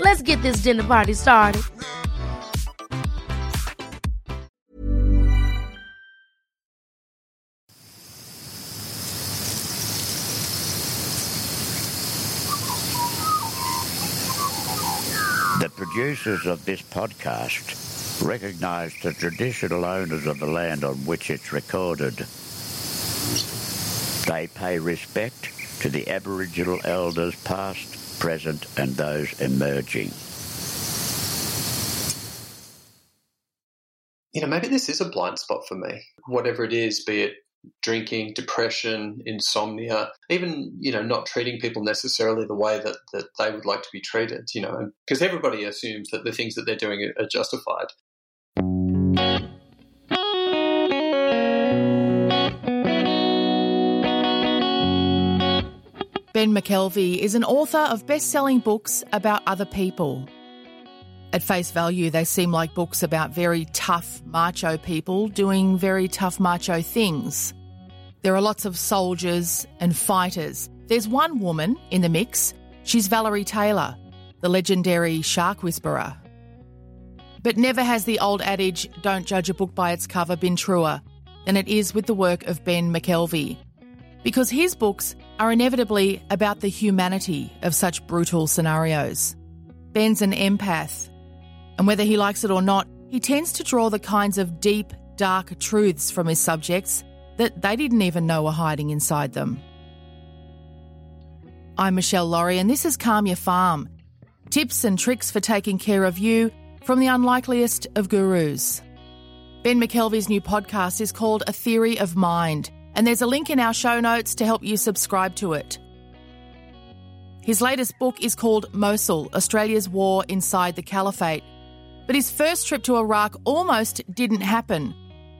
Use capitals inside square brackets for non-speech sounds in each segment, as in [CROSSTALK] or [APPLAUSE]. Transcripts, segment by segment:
Let's get this dinner party started. The producers of this podcast recognise the traditional owners of the land on which it's recorded. They pay respect to the Aboriginal elders past, present and those emerging. You know, maybe this is a blind spot for me. Whatever it is, be it drinking, depression, insomnia, even, you know, not treating people necessarily the way that, that they would like to be treated, you know, because everybody assumes that the things that they're doing are justified. Ben McKelvey is an author of best selling books about other people. At face value, they seem like books about very tough macho people doing very tough macho things. There are lots of soldiers and fighters. There's one woman in the mix. She's Valerie Taylor, the legendary shark whisperer. But never has the old adage, don't judge a book by its cover, been truer than it is with the work of Ben McKelvey because his books are inevitably about the humanity of such brutal scenarios. Ben's an empath, and whether he likes it or not, he tends to draw the kinds of deep, dark truths from his subjects that they didn't even know were hiding inside them. I'm Michelle Laurie, and this is Calm Your Farm tips and tricks for taking care of you from the unlikeliest of gurus. Ben McKelvey's new podcast is called A Theory of Mind and there's a link in our show notes to help you subscribe to it. His latest book is called Mosul Australia's War Inside the Caliphate. But his first trip to Iraq almost didn't happen.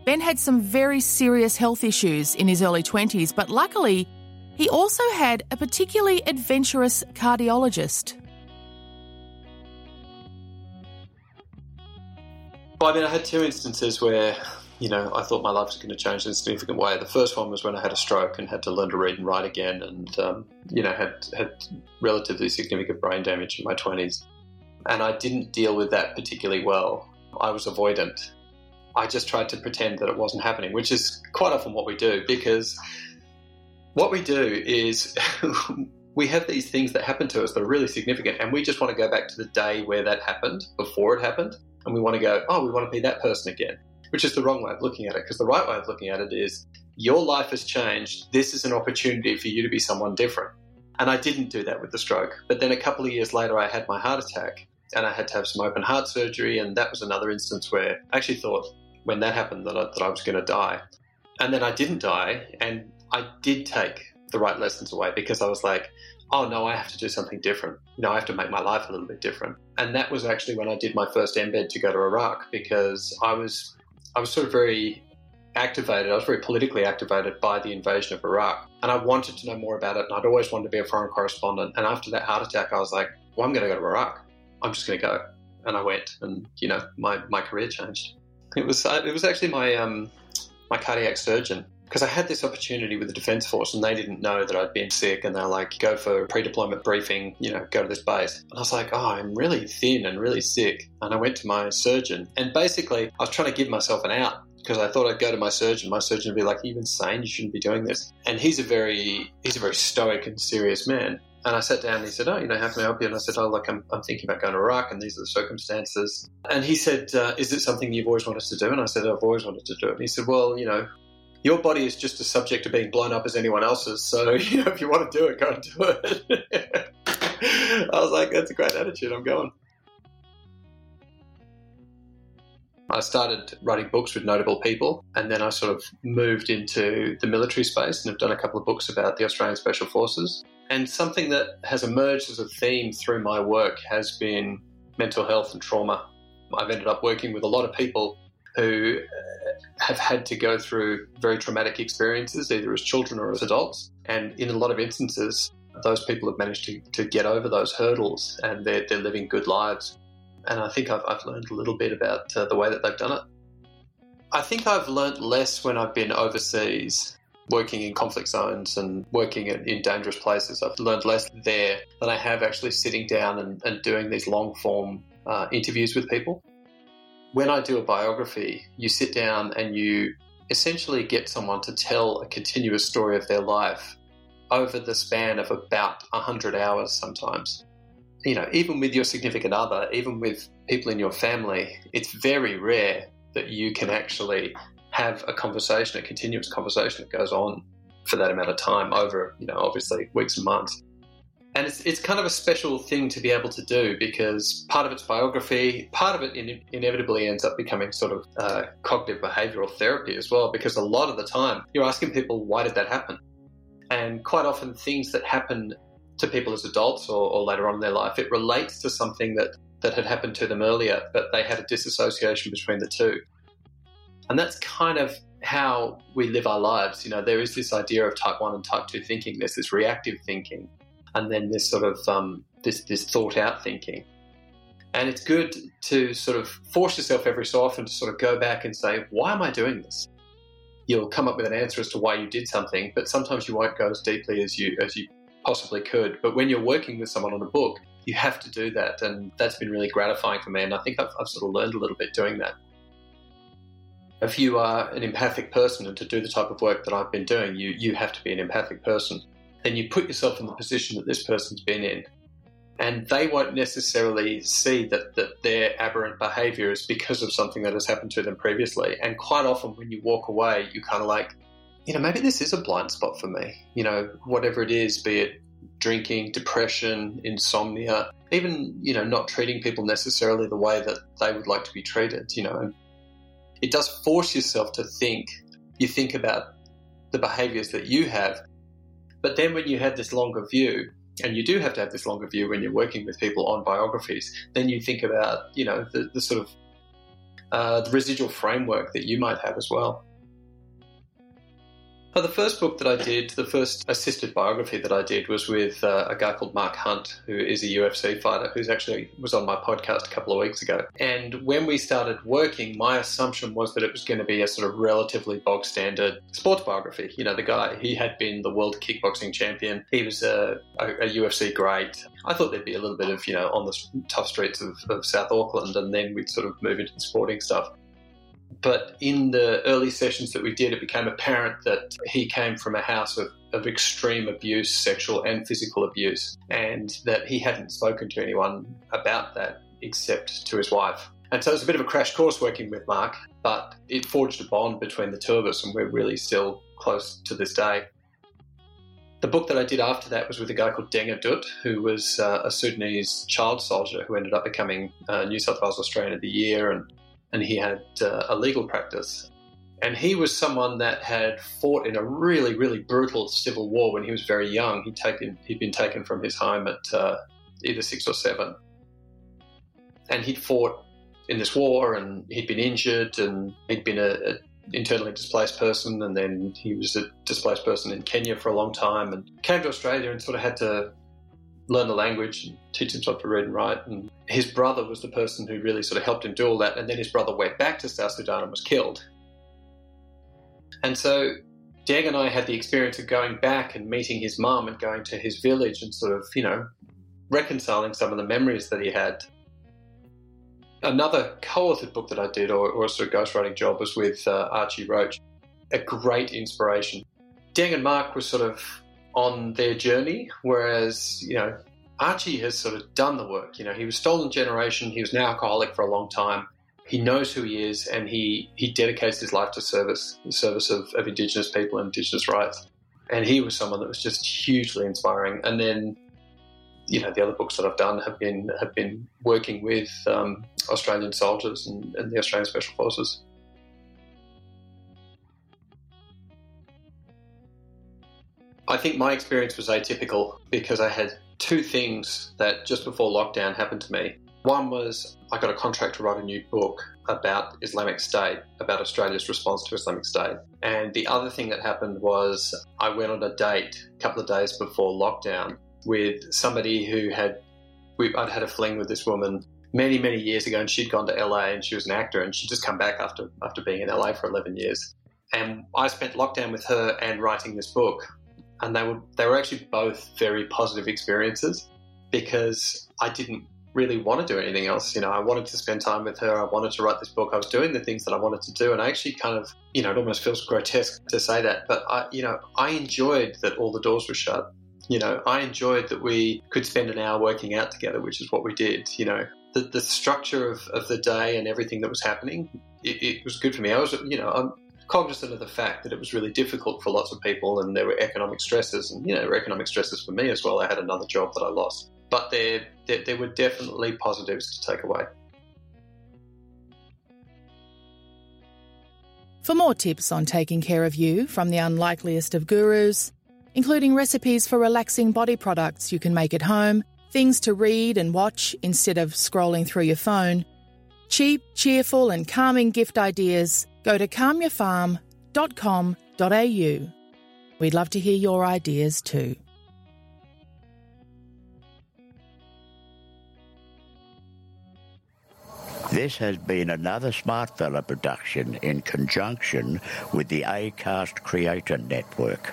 Ben had some very serious health issues in his early 20s, but luckily, he also had a particularly adventurous cardiologist. I mean, I had two instances where you know, I thought my life was going to change in a significant way. The first one was when I had a stroke and had to learn to read and write again, and um, you know, had had relatively significant brain damage in my twenties, and I didn't deal with that particularly well. I was avoidant. I just tried to pretend that it wasn't happening, which is quite often what we do because what we do is [LAUGHS] we have these things that happen to us that are really significant, and we just want to go back to the day where that happened, before it happened, and we want to go, oh, we want to be that person again which is the wrong way of looking at it. Because the right way of looking at it is your life has changed. This is an opportunity for you to be someone different. And I didn't do that with the stroke. But then a couple of years later, I had my heart attack and I had to have some open heart surgery. And that was another instance where I actually thought when that happened that I, that I was going to die. And then I didn't die. And I did take the right lessons away because I was like, oh no, I have to do something different. Know, I have to make my life a little bit different. And that was actually when I did my first embed to go to Iraq because I was I was sort of very activated. I was very politically activated by the invasion of Iraq, and I wanted to know more about it. And I'd always wanted to be a foreign correspondent. And after that heart attack, I was like, "Well, I'm going to go to Iraq. I'm just going to go." And I went, and you know, my, my career changed. It was uh, it was actually my um, my cardiac surgeon because I had this opportunity with the Defence Force and they didn't know that I'd been sick and they're like, go for pre deployment briefing, you know, go to this base. And I was like, oh, I'm really thin and really sick. And I went to my surgeon and basically I was trying to give myself an out because I thought I'd go to my surgeon. My surgeon would be like, "Are you insane? You shouldn't be doing this." And he's a very he's a very stoic and serious man. And I sat down and he said, Oh, you know, how can I help you? And I said, Oh, look, I'm, I'm thinking about going to Iraq and these are the circumstances. And he said, uh, Is it something you've always wanted to do? And I said, I've always wanted to do it. And he said, Well, you know, your body is just as subject to being blown up as anyone else's. So, [LAUGHS] you know, if you want to do it, go and do it. [LAUGHS] I was like, That's a great attitude. I'm going. I started writing books with notable people, and then I sort of moved into the military space and have done a couple of books about the Australian Special Forces. And something that has emerged as a theme through my work has been mental health and trauma. I've ended up working with a lot of people who uh, have had to go through very traumatic experiences, either as children or as adults. And in a lot of instances, those people have managed to, to get over those hurdles and they're, they're living good lives. And I think I've, I've learned a little bit about uh, the way that they've done it. I think I've learned less when I've been overseas working in conflict zones and working in, dangerous places. I've learned less there than I have actually sitting down and, and doing these long form uh, interviews with people. When I do a biography, you sit down and you essentially get someone to tell a continuous story of their life over the span of about 100 hours sometimes. You know, even with your significant other, even with people in your family, it's very rare that you can actually have a conversation, a continuous conversation that goes on for that amount of time over, you know, obviously weeks and months. And it's, it's kind of a special thing to be able to do because part of it's biography, part of it in, inevitably ends up becoming sort of uh, cognitive behavioral therapy as well, because a lot of the time you're asking people, why did that happen? And quite often, things that happen to people as adults or, or later on in their life, it relates to something that, that had happened to them earlier, but they had a disassociation between the two. And that's kind of how we live our lives. You know, there is this idea of type one and type two thinking. There's this reactive thinking, and then this sort of um, this this thought out thinking. And it's good to sort of force yourself every so often to sort of go back and say, why am I doing this? You'll come up with an answer as to why you did something, but sometimes you won't go as deeply as you as you possibly could. But when you're working with someone on a book, you have to do that, and that's been really gratifying for me. And I think I've, I've sort of learned a little bit doing that if you are an empathic person and to do the type of work that I've been doing, you, you have to be an empathic person. Then you put yourself in the position that this person's been in. And they won't necessarily see that, that their aberrant behavior is because of something that has happened to them previously. And quite often when you walk away, you kind of like, you know, maybe this is a blind spot for me. You know, whatever it is, be it drinking, depression, insomnia, even, you know, not treating people necessarily the way that they would like to be treated, you know, it does force yourself to think. You think about the behaviors that you have. But then when you have this longer view, and you do have to have this longer view when you're working with people on biographies, then you think about, you know, the, the sort of uh, the residual framework that you might have as well. But the first book that I did, the first assisted biography that I did, was with uh, a guy called Mark Hunt, who is a UFC fighter, who's actually was on my podcast a couple of weeks ago. And when we started working, my assumption was that it was going to be a sort of relatively bog standard sports biography. You know, the guy he had been the world kickboxing champion, he was a, a, a UFC great. I thought there'd be a little bit of you know on the tough streets of, of South Auckland, and then we'd sort of move into the sporting stuff. But in the early sessions that we did, it became apparent that he came from a house of, of extreme abuse, sexual and physical abuse, and that he hadn't spoken to anyone about that except to his wife. And so it was a bit of a crash course working with Mark, but it forged a bond between the two of us, and we're really still close to this day. The book that I did after that was with a guy called Deng Adut, who was uh, a Sudanese child soldier who ended up becoming uh, New South Wales Australian of the Year and and he had uh, a legal practice. And he was someone that had fought in a really, really brutal civil war when he was very young. He'd, taken, he'd been taken from his home at uh, either six or seven. And he'd fought in this war and he'd been injured and he'd been a, a internally displaced person and then he was a displaced person in Kenya for a long time and came to Australia and sort of had to learn the language and teach himself to read and write. And his brother was the person who really sort of helped him do all that. And then his brother went back to South Sudan and was killed. And so Dag and I had the experience of going back and meeting his mum and going to his village and sort of, you know, reconciling some of the memories that he had. Another co-authored book that I did, or, or a sort of ghostwriting job, was with uh, Archie Roach. A great inspiration. Dag and Mark was sort of on their journey, whereas, you know, Archie has sort of done the work. You know, he was stolen generation, he was an alcoholic for a long time. He knows who he is and he, he dedicates his life to service, the service of, of Indigenous people and Indigenous rights. And he was someone that was just hugely inspiring. And then, you know, the other books that I've done have been have been working with um, Australian soldiers and, and the Australian Special Forces. I think my experience was atypical because I had two things that just before lockdown happened to me. One was I got a contract to write a new book about Islamic State, about Australia's response to Islamic State. And the other thing that happened was I went on a date a couple of days before lockdown with somebody who had, I'd had a fling with this woman many, many years ago, and she'd gone to LA and she was an actor, and she'd just come back after, after being in LA for 11 years. And I spent lockdown with her and writing this book and they were they were actually both very positive experiences because I didn't really want to do anything else. You know, I wanted to spend time with her. I wanted to write this book. I was doing the things that I wanted to do, and I actually kind of, you know, it almost feels grotesque to say that, but I, you know, I enjoyed that all the doors were shut. You know, I enjoyed that we could spend an hour working out together, which is what we did. You know, the, the structure of, of the day and everything that was happening, it, it was good for me. I was, you know, I'm, cognizant of the fact that it was really difficult for lots of people and there were economic stresses and you know there were economic stresses for me as well. I had another job that i lost. But there, there, there were definitely positives to take away. For more tips on taking care of you from the unlikeliest of gurus including recipes for relaxing body products you can make at home things to read and watch instead of scrolling through your phone cheap cheerful and calming gift ideas go to calmyourfarm.com.au. We'd love to hear your ideas too. This has been another Smartfella production in conjunction with the ACAST Creator Network.